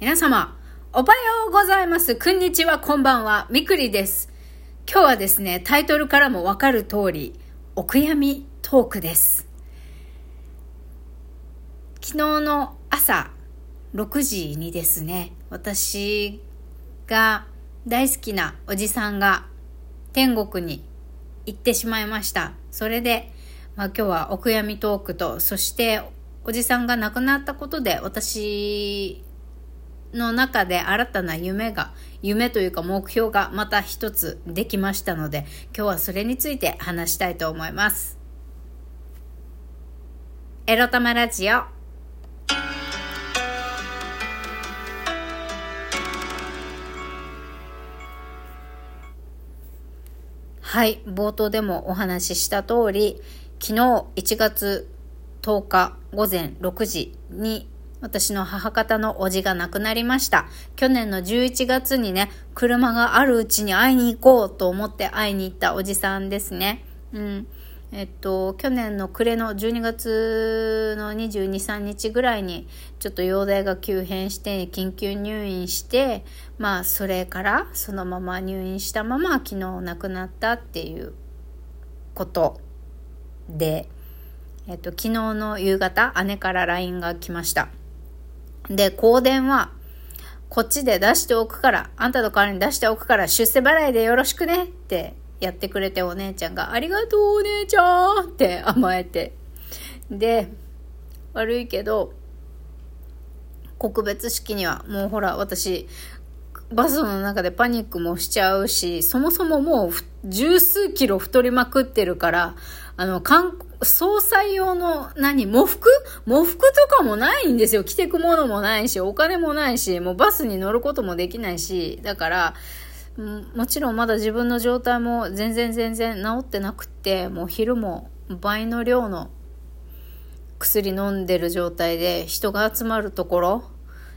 皆様、おはようございます。こんにちは、こんばんは。みくりです。今日はですね、タイトルからもわかる通り、お悔やみトークです。昨日の朝6時にですね、私が大好きなおじさんが天国に行ってしまいました。それで、まあ、今日はお悔やみトークと、そしておじさんが亡くなったことで私の中で新たな夢が、夢というか目標がまた一つできましたので、今日はそれについて話したいと思います。エロ玉ラジオ。はい、冒頭でもお話しした通り、昨日1月10日午前6時に私の母方のおじが亡くなりました。去年の11月にね、車があるうちに会いに行こうと思って会いに行ったおじさんですね。うん。えっと、去年の暮れの12月の22、3日ぐらいに、ちょっと容体が急変して、緊急入院して、まあ、それから、そのまま入院したまま、昨日亡くなったっていうことで、えっと、昨日の夕方、姉から LINE が来ました。で、香典は、こっちで出しておくから、あんたの代わりに出しておくから、出世払いでよろしくねってやってくれてお姉ちゃんが、ありがとうお姉ちゃんって甘えて。で、悪いけど、告別式にはもうほら、私、バスの中でパニックもしちゃうし、そもそももう十数キロ太りまくってるから、あの、観総裁用の何、喪服？喪服とかもないんですよ。着てくものもないし、お金もないし、もうバスに乗ることもできないし、だから、もちろんまだ自分の状態も全然全然治ってなくって、もう昼も倍の量の薬飲んでる状態で人が集まるところ、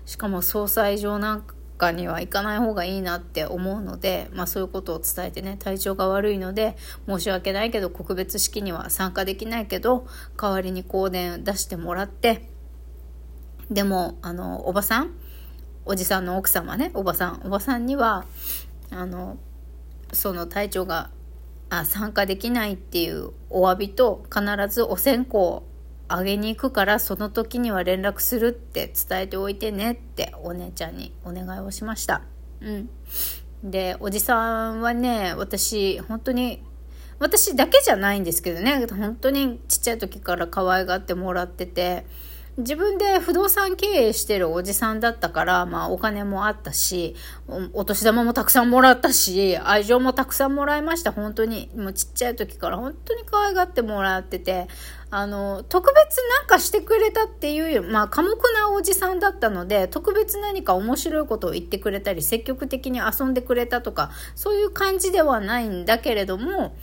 しかも総裁上なんかには行かない方がいいなって思うので、まあそういうことを伝えてね、体調が悪いので、申し訳ないけど告別式には参加できないけど、代わりに香典出してもらって、でも、あの、おばさんおじさんの奥様ね、おばさん、おばさんには、あの、その体調があ参加できないっていうお詫びと必ずお線香あげに行くからその時には連絡するって伝えておいてねってお姉ちゃんにお願いをしました。うん。で、おじさんはね、私、本当に、私だけじゃないんですけどね、本当にちっちゃい時から可愛がってもらってて、自分で不動産経営してるおじさんだったから、まあお金もあったし、お年玉もたくさんもらったし、愛情もたくさんもらいました、本当に。もうちっちゃい時から本当に可愛がってもらってて、あの、特別なんかしてくれたっていう、まあ寡黙なおじさんだったので、特別何か面白いことを言ってくれたり、積極的に遊んでくれたとか、そういう感じではないんだけれども、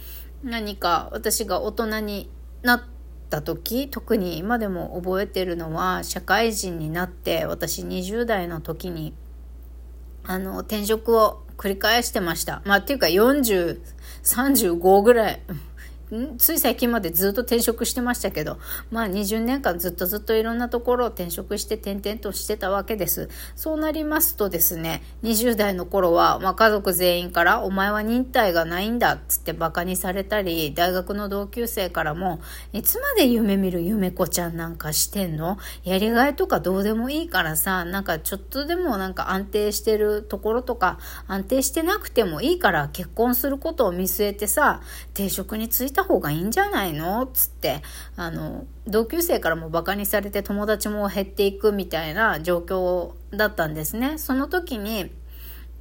何か私が大人になって、た時特に今でも覚えてるのは社会人になって私20代の時にあの転職を繰り返してました。まあっていうか4035ぐらい。つい最近までずっと転職してましたけど、まあ20年間ずっとずっといろんなところを転職して転々としてたわけです。そうなりますとですね、20代の頃は、まあ家族全員から、お前は忍耐がないんだっつって馬鹿にされたり、大学の同級生からも、いつまで夢見る夢子ちゃんなんかしてんの？やりがいとかどうでもいいからさ、なんかちょっとでもなんか安定してるところとか、安定してなくてもいいから結婚することを見据えてさ、定職に就いたた方がいいんじゃないの？つって、あの、同級生からもバカにされて友達も減っていくみたいな状況だったんですね。その時に、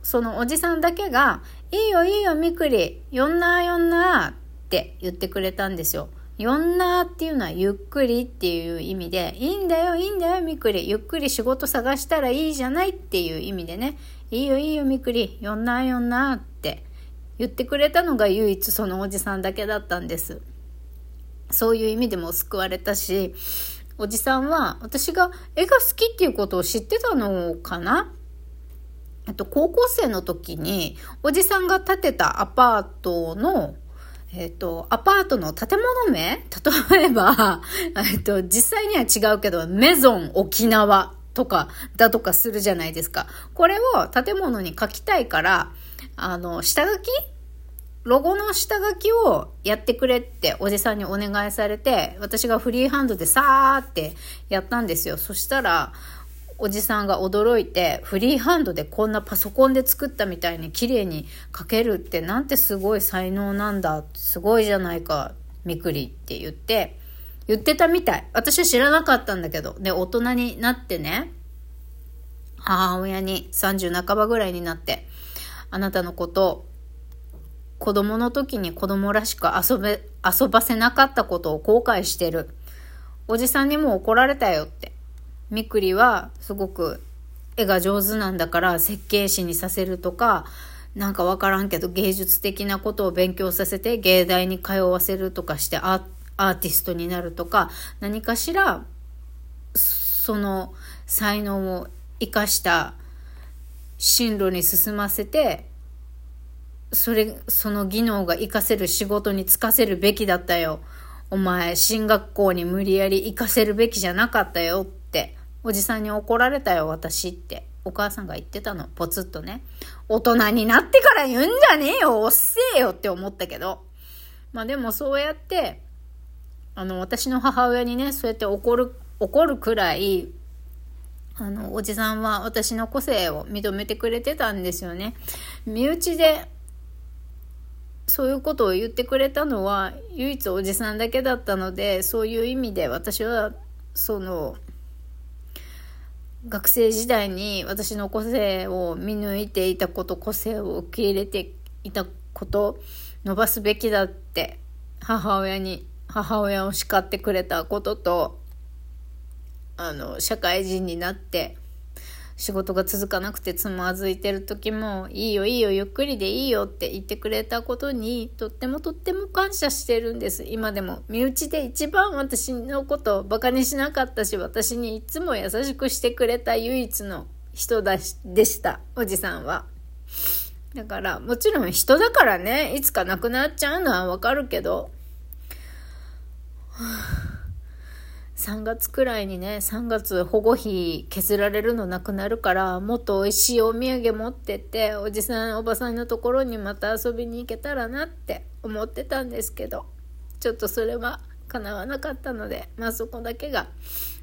そのおじさんだけが、いいよいいよみくり、よんなよんなって言ってくれたんですよ。よんなっていうのはゆっくりっていう意味で、いいんだよいいんだよみくり、ゆっくり仕事探したらいいじゃないっていう意味でね、いいよいいよみくり、よんなよんなって言ってくれたのが唯一そのおじさんだけだったんです。そういう意味でも救われたし、おじさんは私が絵が好きっていうことを知ってたのかな？えっと、高校生の時に、おじさんが建てたアパートの、えっと、アパートの建物名？例えば、えっと、実際には違うけど、メゾン沖縄とかだとかするじゃないですか。これを建物に書きたいから、あの、下書き？ロゴの下書きをやってくれっておじさんにお願いされて、私がフリーハンドでさーってやったんですよ。そしたら、おじさんが驚いて、フリーハンドでこんなパソコンで作ったみたいに綺麗に書けるってなんてすごい才能なんだ。すごいじゃないか、みくりって言って、言ってたみたい。私は知らなかったんだけど。で、大人になってね、母親に30半ばぐらいになって、あなたのこと子供の時に子供らしく遊べ、遊ばせなかったことを後悔してる。おじさんにも怒られたよって。みくりはすごく絵が上手なんだから設計士にさせるとか、なんかわからんけど芸術的なことを勉強させて芸大に通わせるとかしてアーティストになるとか、何かしらその才能を生かした進路に進ませて、それ、その技能が活かせる仕事に就かせるべきだったよ。お前、進学校に無理やり行かせるべきじゃなかったよって、おじさんに怒られたよ、私って。お母さんが言ってたの、ポツッとね。大人になってから言うんじゃねえよ、おっせえよって思ったけど。まあでもそうやって、あの、私の母親にね、そうやって怒る、怒るくらい、あの、おじさんは私の個性を認めてくれてたんですよね。身内でそういうことを言ってくれたのは唯一おじさんだけだったのでそういう意味で私はその学生時代に私の個性を見抜いていたこと個性を受け入れていたこと伸ばすべきだって母親に母親を叱ってくれたこととあの社会人になって仕事が続かなくてつまずいてる時も、いいよいいよ、ゆっくりでいいよって言ってくれたことに、とってもとっても感謝してるんです。今でも。身内で一番私のことをバカにしなかったし、私にいつも優しくしてくれた唯一の人だし、でした。おじさんは。だから、もちろん人だからね、いつか亡くなっちゃうのはわかるけど、はあ3月くらいにね、3月保護費削られるのなくなるから、もっと美味しいお土産持ってって、おじさん、おばさんのところにまた遊びに行けたらなって思ってたんですけど、ちょっとそれは叶わなかったので、まあそこだけが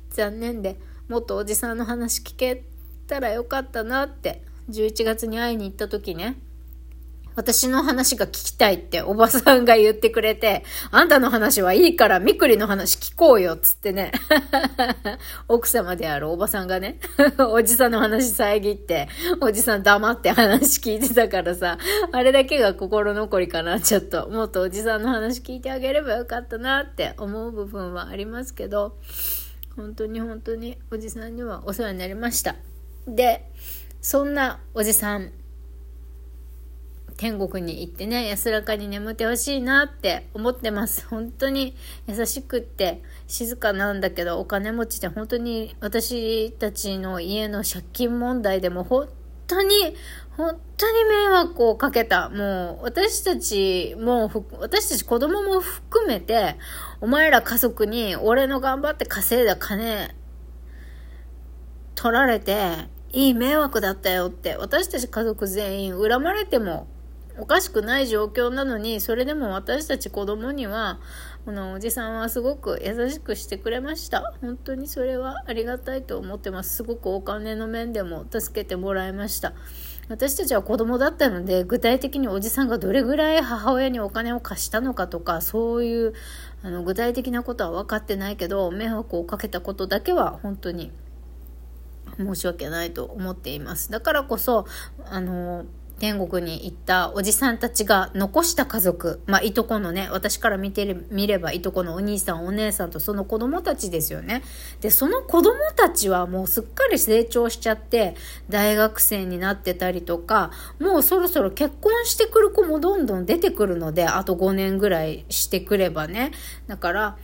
残念で、もっとおじさんの話聞けたらよかったなって、11月に会いに行った時ね、私の話が聞きたいっておばさんが言ってくれて、あんたの話はいいからみくりの話聞こうよっつってね。奥様であるおばさんがね、おじさんの話遮って、おじさん黙って話聞いてたからさ、あれだけが心残りかな、ちょっと。もっとおじさんの話聞いてあげればよかったなって思う部分はありますけど、本当に本当におじさんにはお世話になりました。で、そんなおじさん、天国に行ってね、安らかに眠ってほしいなって思ってます。本当に優しくって静かなんだけど、お金持ちで本当に私たちの家の借金問題でも本当に、本当に迷惑をかけた。もう、私たちも、私たち子供も含めて、お前ら家族に俺の頑張って稼いだ金、取られて、いい迷惑だったよって、私たち家族全員恨まれてもおかしくない状況なのに、それでも私たち子供には、このおじさんはすごく優しくしてくれました。本当にそれはありがたいと思ってます。すごくお金の面でも助けてもらいました。私たちは子供だったので、具体的におじさんがどれぐらい母親にお金を貸したのかとか、そういうあの具体的なことは分かってないけど、迷惑をかけたことだけは本当に申し訳ないと思っています。だからこそ、あの、天国に行ったおじさんたちが残した家族、まあ、いとこのね、私から見てみれば、いとこのお兄さん、お姉さんとその子供たちですよね。で、その子供たちはもうすっかり成長しちゃって、大学生になってたりとか、もうそろそろ結婚してくる子もどんどん出てくるので、あと5年ぐらいしてくればね。だから、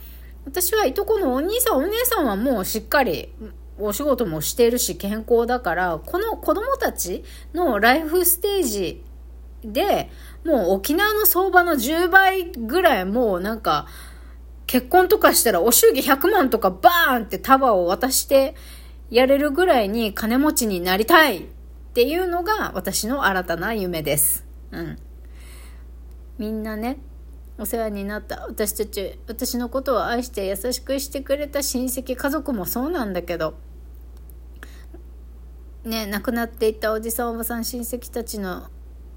私はいとこのお兄さん、お姉さんはもうしっかり、お仕事もしてるし健康だから、この子供たちのライフステージで、もう沖縄の相場の10倍ぐらいもうなんか、結婚とかしたらお祝儀100万とかバーンって束を渡してやれるぐらいに金持ちになりたいっていうのが私の新たな夢です。うん。みんなね、お世話になった私たち、私のことを愛して優しくしてくれた親戚、家族もそうなんだけど、ね、亡くなっていったおじさんおばさん親戚たちの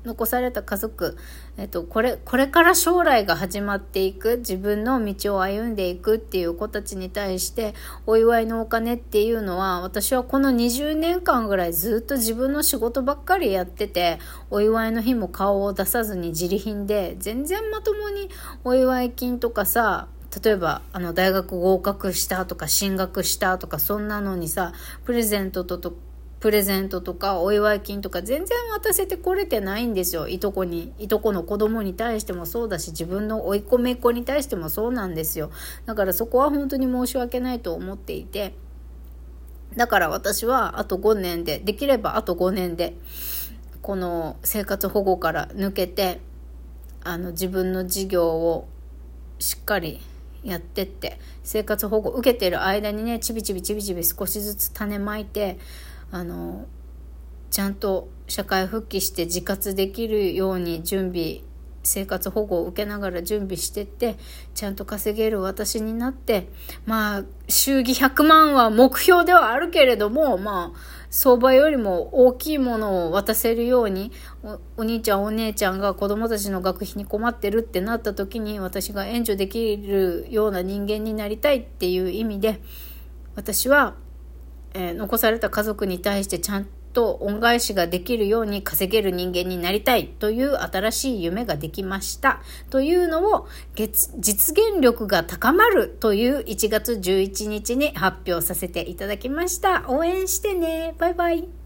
残された家族、えっと、これ、これから将来が始まっていく、自分の道を歩んでいくっていう子たちに対して、お祝いのお金っていうのは、私はこの20年間ぐらいずっと自分の仕事ばっかりやってて、お祝いの日も顔を出さずに自利品で、全然まともにお祝い金とかさ、例えば、あの、大学合格したとか、進学したとか、そんなのにさ、プレゼントとプレゼントとかお祝い金とか全然渡せてこれてないんですよ。いとこに、いとこの子供に対してもそうだし、自分の甥っ子めっ子に対してもそうなんですよ。だからそこは本当に申し訳ないと思っていて、だから私はあと5年で、できればあと5年で、この生活保護から抜けて、あの自分の事業をしっかりやってって生活保護受けてる間にねちびちびちびちび少しずつ種まいてあのちゃんと社会復帰して自活できるように準備生活保護を受けながら準備してってちゃんと稼げる私になってまあ祝儀100万は目標ではあるけれどもまあ相場よりも大きいものを渡せるようにお兄ちゃんお姉ちゃんが子供たちの学費に困ってるってなった時に私が援助できるような人間になりたいっていう意味で私はえー、残された家族に対してちゃんと恩返しができるように稼げる人間になりたいという新しい夢ができましたというのを実現力が高まるという1月11日に発表させていただきました。応援してね。バイバイ。